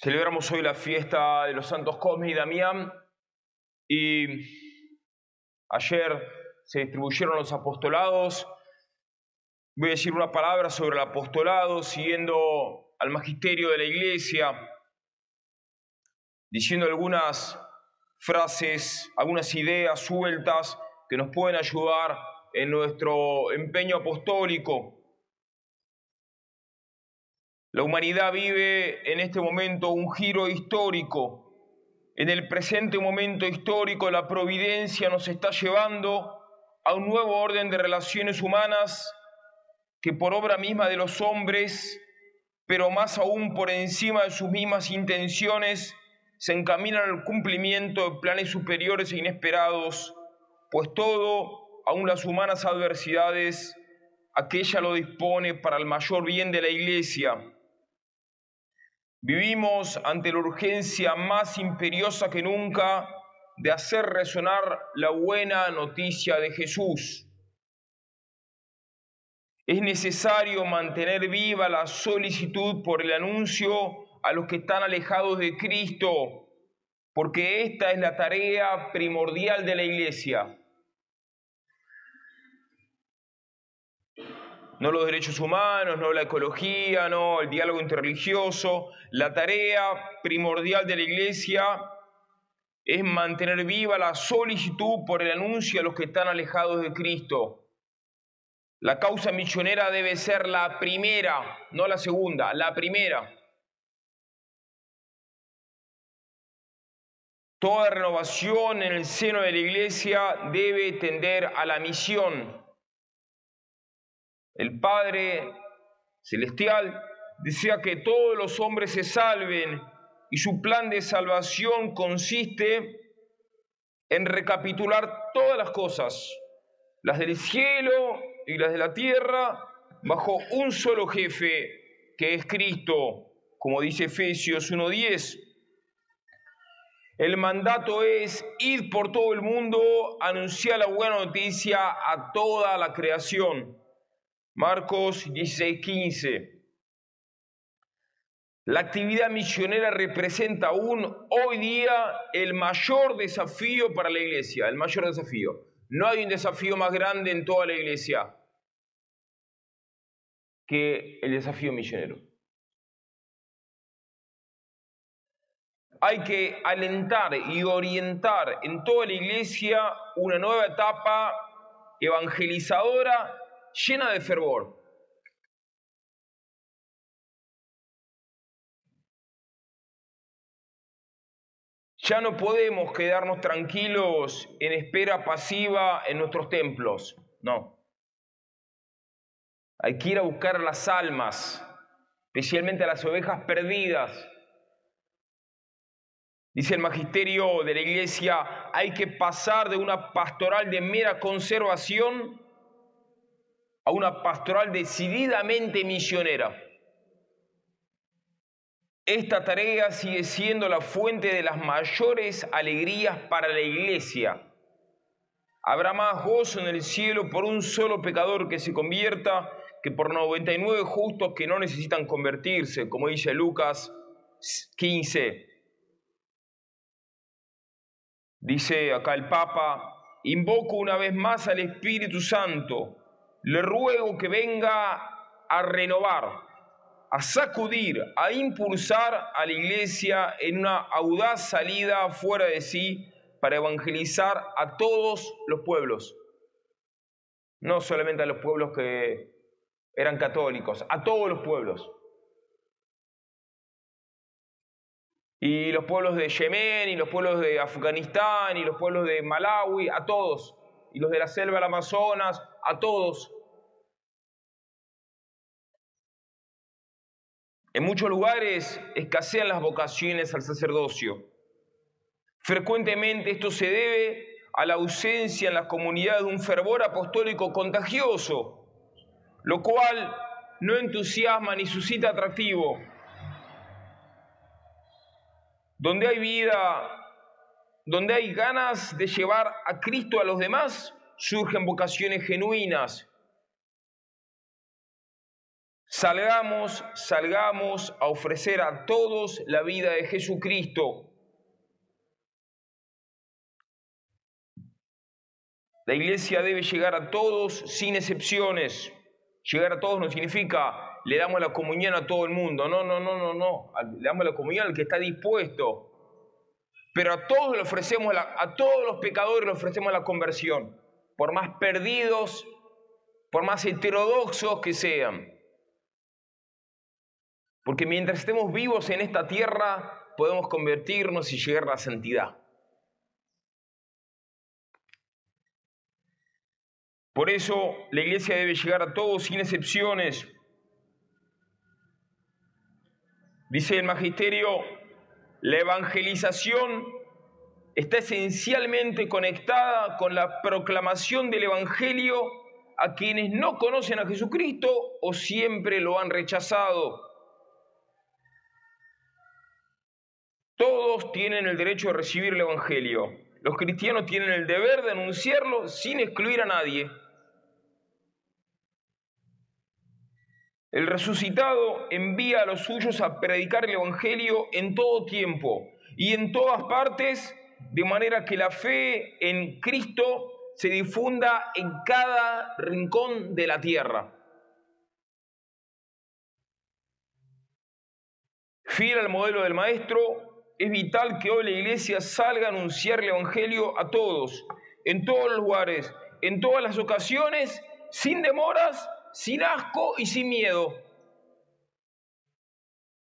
Celebramos hoy la fiesta de los santos Cosme y Damián y ayer se distribuyeron los apostolados. Voy a decir una palabra sobre el apostolado siguiendo al magisterio de la iglesia, diciendo algunas frases, algunas ideas sueltas que nos pueden ayudar en nuestro empeño apostólico. La humanidad vive en este momento un giro histórico. En el presente momento histórico la providencia nos está llevando a un nuevo orden de relaciones humanas que por obra misma de los hombres, pero más aún por encima de sus mismas intenciones, se encaminan al cumplimiento de planes superiores e inesperados, pues todo, aun las humanas adversidades, aquella lo dispone para el mayor bien de la Iglesia Vivimos ante la urgencia más imperiosa que nunca de hacer resonar la buena noticia de Jesús. Es necesario mantener viva la solicitud por el anuncio a los que están alejados de Cristo, porque esta es la tarea primordial de la iglesia. No los derechos humanos, no la ecología, no el diálogo interreligioso. La tarea primordial de la Iglesia es mantener viva la solicitud por el anuncio a los que están alejados de Cristo. La causa misionera debe ser la primera, no la segunda, la primera. Toda renovación en el seno de la Iglesia debe tender a la misión el Padre Celestial desea que todos los hombres se salven y su plan de salvación consiste en recapitular todas las cosas, las del cielo y las de la tierra, bajo un solo jefe, que es Cristo, como dice Efesios 1.10. El mandato es ir por todo el mundo, anunciar la buena noticia a toda la creación. Marcos 16:15. La actividad misionera representa aún hoy día el mayor desafío para la iglesia, el mayor desafío. No hay un desafío más grande en toda la iglesia que el desafío misionero. Hay que alentar y orientar en toda la iglesia una nueva etapa evangelizadora llena de fervor. Ya no podemos quedarnos tranquilos en espera pasiva en nuestros templos, no. Hay que ir a buscar las almas, especialmente a las ovejas perdidas. Dice el magisterio de la iglesia, hay que pasar de una pastoral de mera conservación a una pastoral decididamente misionera. Esta tarea sigue siendo la fuente de las mayores alegrías para la iglesia. Habrá más gozo en el cielo por un solo pecador que se convierta que por 99 justos que no necesitan convertirse, como dice Lucas 15. Dice acá el Papa, invoco una vez más al Espíritu Santo le ruego que venga a renovar, a sacudir, a impulsar a la iglesia en una audaz salida fuera de sí para evangelizar a todos los pueblos. No solamente a los pueblos que eran católicos, a todos los pueblos. Y los pueblos de Yemen, y los pueblos de Afganistán, y los pueblos de Malawi, a todos. Y los de la selva del Amazonas, a todos. En muchos lugares escasean las vocaciones al sacerdocio. Frecuentemente esto se debe a la ausencia en la comunidad de un fervor apostólico contagioso, lo cual no entusiasma ni suscita atractivo. Donde hay vida, donde hay ganas de llevar a Cristo a los demás, surgen vocaciones genuinas Salgamos, salgamos a ofrecer a todos la vida de Jesucristo. La iglesia debe llegar a todos sin excepciones. Llegar a todos no significa le damos la comunión a todo el mundo. No, no, no, no, no. Le damos la comunión al que está dispuesto. Pero a todos le ofrecemos, a todos los pecadores le ofrecemos la conversión. Por más perdidos, por más heterodoxos que sean. Porque mientras estemos vivos en esta tierra, podemos convertirnos y llegar a la santidad. Por eso la iglesia debe llegar a todos sin excepciones. Dice el magisterio, la evangelización está esencialmente conectada con la proclamación del Evangelio a quienes no conocen a Jesucristo o siempre lo han rechazado. Todos tienen el derecho de recibir el Evangelio. Los cristianos tienen el deber de anunciarlo sin excluir a nadie. El resucitado envía a los suyos a predicar el Evangelio en todo tiempo y en todas partes, de manera que la fe en Cristo se difunda en cada rincón de la tierra. Fiel al modelo del Maestro, es vital que hoy la iglesia salga a anunciar el Evangelio a todos, en todos los lugares, en todas las ocasiones, sin demoras, sin asco y sin miedo.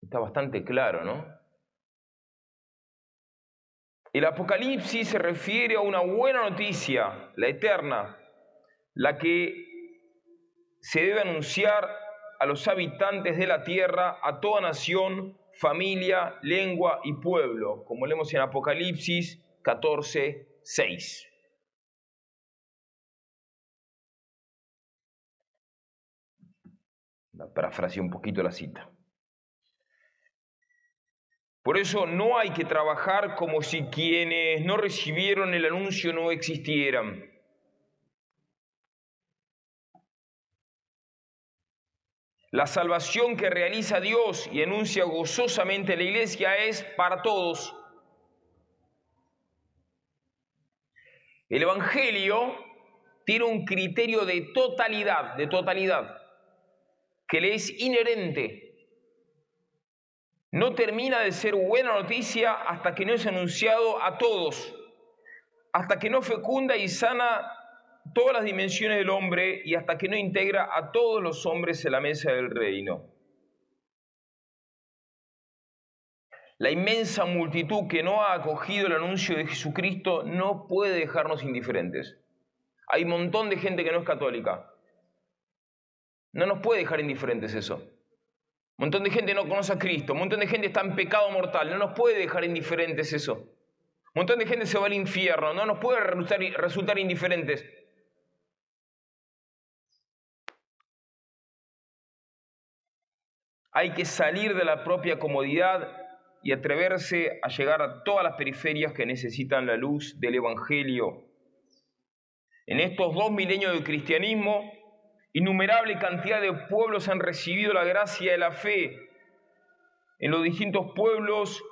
Está bastante claro, ¿no? El Apocalipsis se refiere a una buena noticia, la eterna, la que se debe anunciar a los habitantes de la tierra, a toda nación, familia, lengua y pueblo, como leemos en Apocalipsis 14, 6. Parafraseé un poquito la cita. Por eso no hay que trabajar como si quienes no recibieron el anuncio no existieran. La salvación que realiza Dios y enuncia gozosamente la iglesia es para todos. El Evangelio tiene un criterio de totalidad, de totalidad, que le es inherente. No termina de ser buena noticia hasta que no es anunciado a todos, hasta que no fecunda y sana todas las dimensiones del hombre y hasta que no integra a todos los hombres en la mesa del reino. La inmensa multitud que no ha acogido el anuncio de Jesucristo no puede dejarnos indiferentes. Hay un montón de gente que no es católica. No nos puede dejar indiferentes eso. Un montón de gente no conoce a Cristo, un montón de gente está en pecado mortal, no nos puede dejar indiferentes eso. Un montón de gente se va al infierno, no nos puede resultar, indiferentes. Hay que salir de la propia comodidad y atreverse a llegar a todas las periferias que necesitan la luz del Evangelio. En estos dos milenios del cristianismo, innumerable cantidad de pueblos han recibido la gracia de la fe. En los distintos pueblos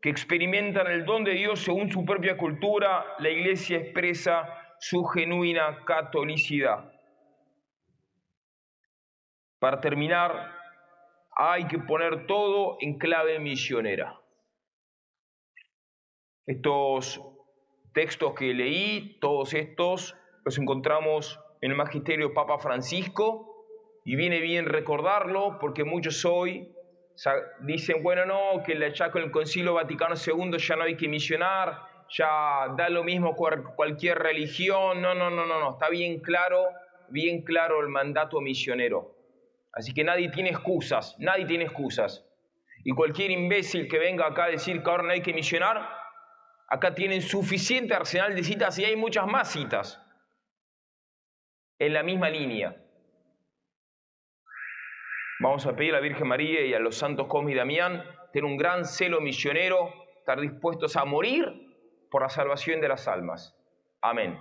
que experimentan el don de Dios según su propia cultura, la iglesia expresa su genuina catolicidad. Para terminar, hay que poner todo en clave misionera. Estos textos que leí, todos estos, los encontramos en el Magisterio Papa Francisco y viene bien recordarlo porque muchos hoy dicen, bueno, no, que ya con el Concilio Vaticano II ya no hay que misionar, ya da lo mismo cualquier religión, no, no, no, no, no, está bien claro, bien claro el mandato misionero. Así que nadie tiene excusas, nadie tiene excusas. Y cualquier imbécil que venga acá a decir que ahora no hay que misionar, acá tienen suficiente arsenal de citas y hay muchas más citas en la misma línea. Vamos a pedir a la Virgen María y a los santos Cosme y Damián tener un gran celo misionero, estar dispuestos a morir por la salvación de las almas. Amén.